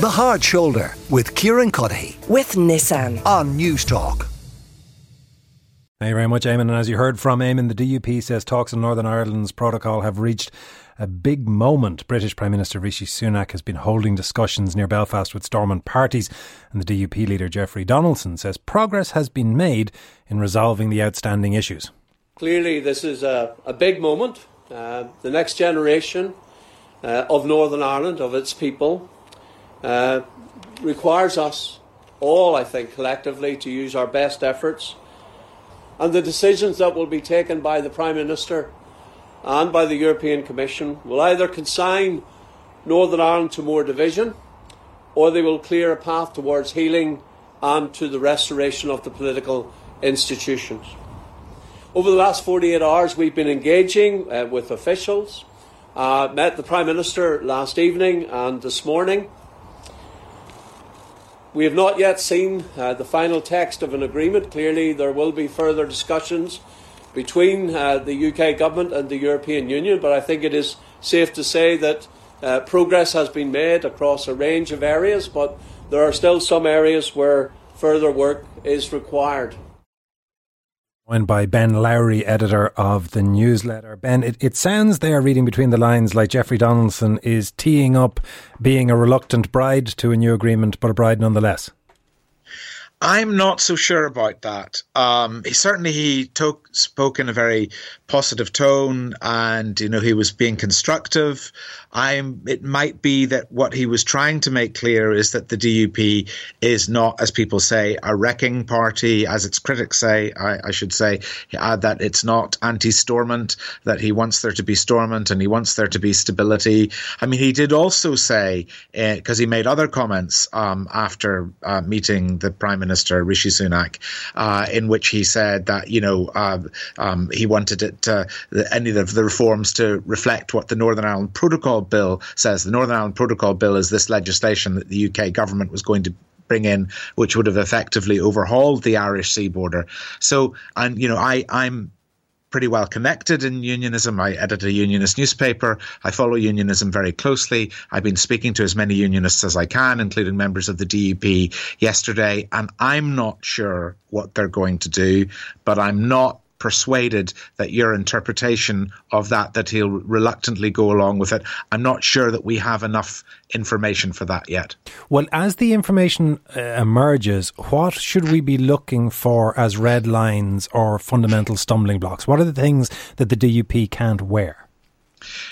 The Hard Shoulder with Kieran Cuddihy. With Nissan. On Newstalk. Thank you very much, Eamon. And as you heard from Eamon, the DUP says talks on Northern Ireland's protocol have reached a big moment. British Prime Minister Rishi Sunak has been holding discussions near Belfast with Stormont parties, and the DUP leader Jeffrey Donaldson says progress has been made in resolving the outstanding issues. Clearly, this is a, a big moment. Uh, the next generation uh, of Northern Ireland, of its people, uh, requires us all, I think, collectively to use our best efforts. And the decisions that will be taken by the Prime Minister and by the European Commission will either consign Northern Ireland to more division or they will clear a path towards healing and to the restoration of the political institutions. Over the last 48 hours, we've been engaging uh, with officials, uh, met the Prime Minister last evening and this morning. We have not yet seen uh, the final text of an agreement. Clearly, there will be further discussions between uh, the UK government and the European Union, but I think it is safe to say that uh, progress has been made across a range of areas, but there are still some areas where further work is required. Joined by Ben Lowry, editor of the News Letter. Ben, it, it sounds there, reading between the lines, like Jeffrey Donaldson is teeing up being a reluctant bride to a new agreement, but a bride nonetheless. I'm not so sure about that. Um, he certainly he spoke in a very positive tone, and you know he was being constructive. I'm. It might be that what he was trying to make clear is that the DUP is not, as people say, a wrecking party, as its critics say. I, I should say uh, that it's not anti-Stormont. That he wants there to be Stormont and he wants there to be stability. I mean, he did also say because uh, he made other comments um, after uh, meeting the Prime Minister Rishi Sunak, uh, in which he said that you know uh, um, he wanted it any of the reforms to reflect what the Northern Ireland Protocol Bill says. The Northern Ireland Protocol Bill is this legislation that the UK government was going to bring in, which would have effectively overhauled the Irish Sea border. So, and you know, I I'm pretty well connected in unionism. I edit a unionist newspaper. I follow unionism very closely. I've been speaking to as many unionists as I can, including members of the DUP yesterday, and I'm not sure what they're going to do, but I'm not persuaded that your interpretation of that, that he'll reluctantly go along with it. I'm not sure that we have enough information for that yet. Well, as the information uh, emerges, what should we be looking for as red lines or fundamental stumbling blocks? What are the things that the DUP can't wear?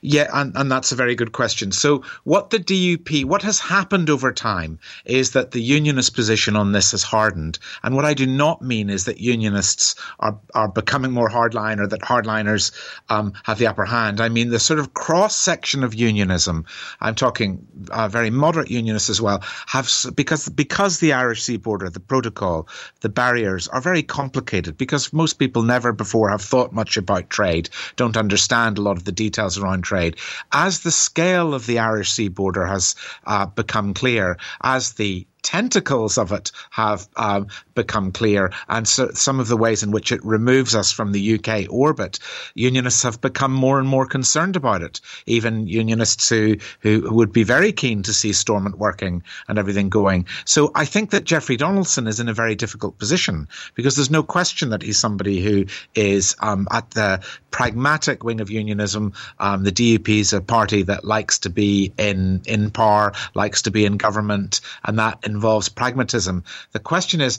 Yeah, and, and that's a very good question. So, what the DUP, what has happened over time is that the unionist position on this has hardened. And what I do not mean is that unionists are, are becoming more hardline or that hardliners um, have the upper hand. I mean the sort of cross section of unionism. I'm talking uh, very moderate unionists as well. Have because because the Irish Sea border, the protocol, the barriers are very complicated because most people never before have thought much about trade, don't understand a lot of the details around trade. As the scale of the Irish Sea border has uh, become clear, as the tentacles of it have um, become clear, and so some of the ways in which it removes us from the UK orbit, unionists have become more and more concerned about it. Even unionists who, who, who would be very keen to see Stormont working and everything going. So I think that Jeffrey Donaldson is in a very difficult position because there's no question that he's somebody who is um, at the pragmatic wing of unionism. Um, the DUP is a party that likes to be in in power, likes to be in government, and that involves pragmatism. The question is,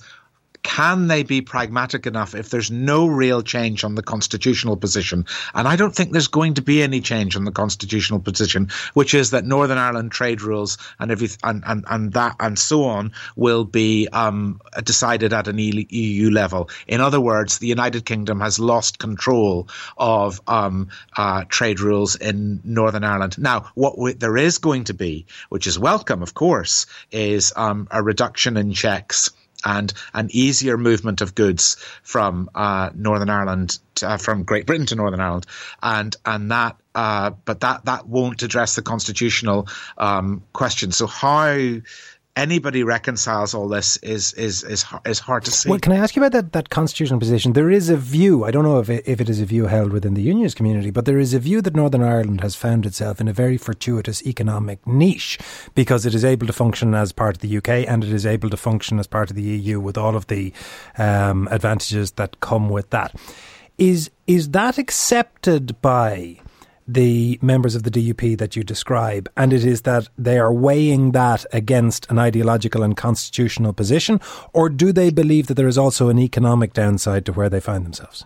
can they be pragmatic enough if there's no real change on the constitutional position? And I don't think there's going to be any change on the constitutional position, which is that Northern Ireland trade rules and every and, and, and that and so on will be um, decided at an EU level. In other words, the United Kingdom has lost control of um, uh, trade rules in Northern Ireland. Now, what we, there is going to be, which is welcome, of course, is um, a reduction in checks and an easier movement of goods from uh, Northern Ireland, to, uh, from Great Britain to Northern Ireland, and and that, uh, but that that won't address the constitutional um, question. So how anybody reconciles all this is is is is hard to see. Well, can I ask you about that, that constitutional position? There is a view. I don't know if it, if it is a view held within the unionist community, but there is a view that Northern Ireland has found itself in a very fortuitous economic niche because it is able to function as part of the UK and it is able to function as part of the EU with all of the um, advantages that come with that. Is is that accepted by? The members of the DUP that you describe, and it is that they are weighing that against an ideological and constitutional position, or do they believe that there is also an economic downside to where they find themselves?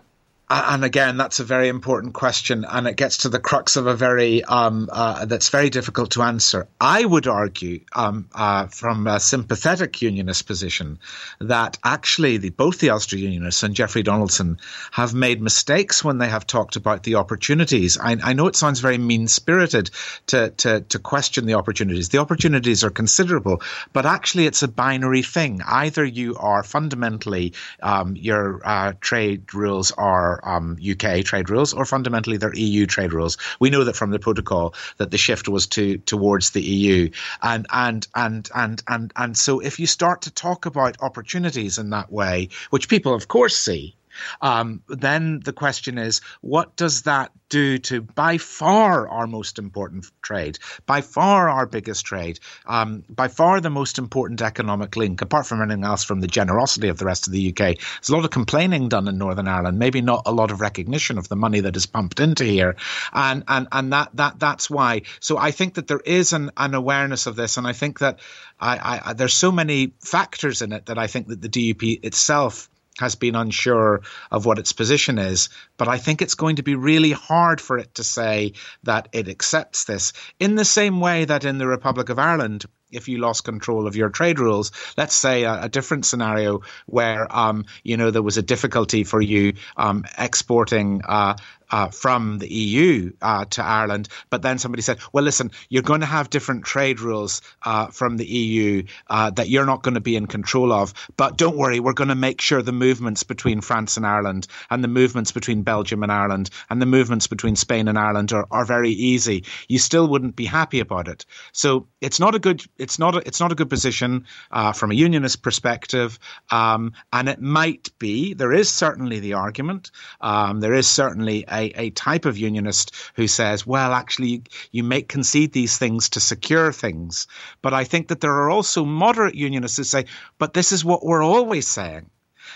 And again, that's a very important question, and it gets to the crux of a very um, uh, that's very difficult to answer. I would argue, um, uh, from a sympathetic unionist position, that actually the, both the Ulster Unionists and Jeffrey Donaldson have made mistakes when they have talked about the opportunities. I, I know it sounds very mean spirited to, to to question the opportunities. The opportunities are considerable, but actually, it's a binary thing. Either you are fundamentally um, your uh, trade rules are um, UK trade rules or fundamentally their EU trade rules. We know that from the protocol that the shift was to towards the EU, and and and and and and so if you start to talk about opportunities in that way, which people of course see, um, then the question is, what does that do to by far our most important trade, by far our biggest trade, um, by far the most important economic link, apart from anything else from the generosity of the rest of the UK? There's a lot of complaining done in Northern Ireland, maybe not a lot of recognition of the money that is pumped into here, and and and that that that's why. So I think that there is an, an awareness of this, and I think that I, I there's so many factors in it that I think that the DUP itself has been unsure of what its position is. But I think it's going to be really hard for it to say that it accepts this in the same way that in the Republic of Ireland, if you lost control of your trade rules. Let's say a, a different scenario where, um, you know, there was a difficulty for you um, exporting uh, uh, from the EU uh, to Ireland, but then somebody said, "Well, listen, you're going to have different trade rules uh, from the EU uh, that you're not going to be in control of, but don't worry, we're going to make sure the movements between France and Ireland, and the movements between Belgium and Ireland, and the movements between Spain and Ireland are, are very easy." You still wouldn't be happy about it. So it's not a good it's not a, it's not a good position from a unionist perspective, um, and it might be there is certainly the argument, um, there is certainly a a, a type of unionist who says, well, actually, you, you make concede these things to secure things. But I think that there are also moderate unionists who say, but this is what we're always saying.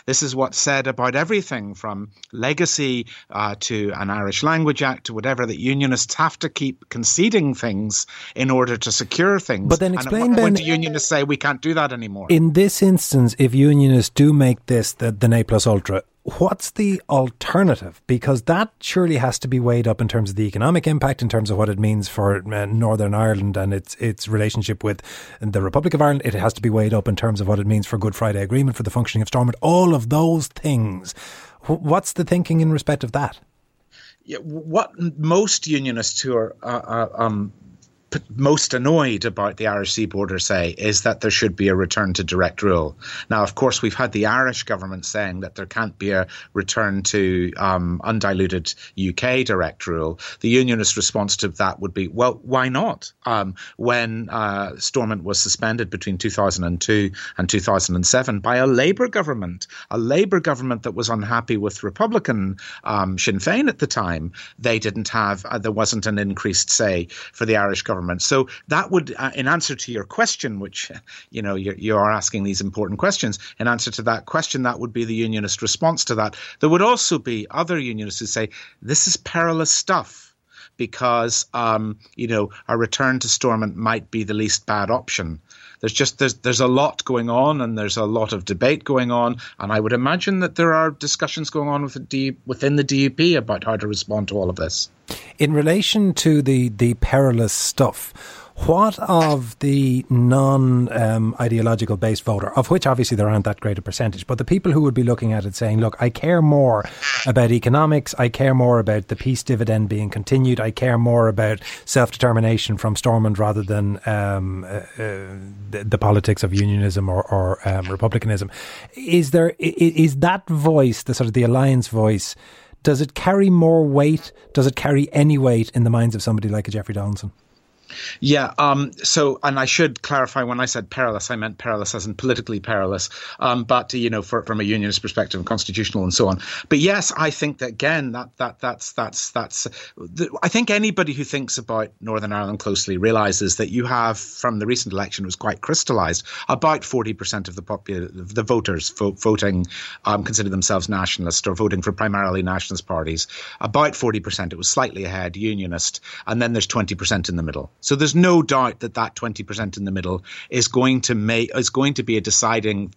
This is what's said about everything from legacy uh, to an Irish Language Act to whatever that unionists have to keep conceding things in order to secure things. But then explain, when do unionists say we can't do that anymore? In this instance, if unionists do make this the, the Ne plus ultra, what's the alternative? Because that surely has to be weighed up in terms of the economic impact, in terms of what it means for uh, Northern Ireland and its its relationship with the Republic of Ireland. It has to be weighed up in terms of what it means for Good Friday Agreement, for the functioning of Stormont, all of those things. What's the thinking in respect of that? Yeah, what most unionists who are uh, uh um, most annoyed about the Irish Sea border say is that there should be a return to direct rule. Now, of course, we've had the Irish government saying that there can't be a return to um, undiluted UK direct rule. The unionist response to that would be, well, why not? Um, when uh, Stormont was suspended between 2002 and 2007 by a Labour government, a Labour government that was unhappy with Republican um, Sinn Féin at the time, they didn't have, uh, there wasn't an increased say for the Irish government government. So that would, uh, in answer to your question, which you know you're, you are asking these important questions, in answer to that question, that would be the unionist response to that. There would also be other unionists who say this is perilous stuff because um, you know a return to Stormont might be the least bad option. There's just there's there's a lot going on and there's a lot of debate going on, and I would imagine that there are discussions going on with the D, within the DUP about how to respond to all of this. In relation to the the perilous stuff what of the non um, ideological based voter, of which obviously there aren't that great a percentage, but the people who would be looking at it saying, look, I care more about economics, I care more about the peace dividend being continued, I care more about self determination from Stormont rather than um, uh, uh, the, the, politics of unionism or, or um, republicanism. Is there is that voice, the sort of the alliance voice, does it carry more weight? Does it carry any weight in the minds of somebody like a Jeffrey Donaldson? Yeah. Um, so, and I should clarify when I said perilous, I meant perilous as in politically perilous, um, but you know, for, from a unionist perspective, and constitutional and so on. But yes, I think that again, that that that's that's that's. The, I think anybody who thinks about Northern Ireland closely realizes that you have, from the recent election, was quite crystallised. About forty percent of the popul- the voters vote, voting um, consider themselves nationalist or voting for primarily nationalist parties. About forty percent, it was slightly ahead, unionist, and then there's twenty percent in the middle. So there's no doubt that that 20% in the middle is going to make is going to be a deciding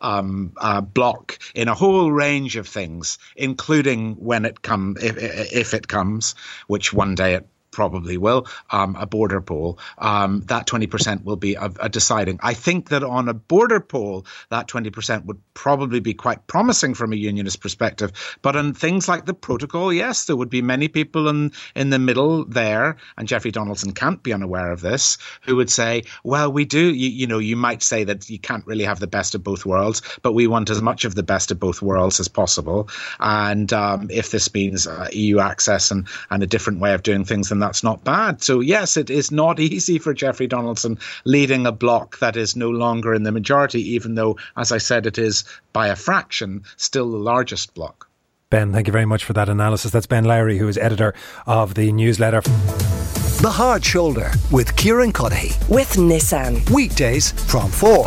um, uh, block in a whole range of things, including when it come if, if it comes, which one day it probably will, um, a border poll, um, that 20% will be a, a, deciding. I think that on a border poll, that 20% would probably be quite promising from a unionist perspective. But on things like the protocol, yes, there would be many people in, in the middle there, and Jeffrey Donaldson can't be unaware of this, who would say, well, we do, you, you know, you might say that you can't really have the best of both worlds, but we want as much of the best of both worlds as possible. And um, if this means uh, EU access and, and a different way of doing things, then that's not bad. So, yes, it is not easy for Jeffrey Donaldson leading a bloc that is no longer in the majority, even though, as I said, it is by a fraction still the largest bloc. Ben, thank you very much for that analysis. That's Ben Lowry, who is editor of the News Letter. The Hard Shoulder with Kieran Cuddihy. With Nissan. Weekdays from 4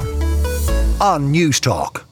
on Newstalk.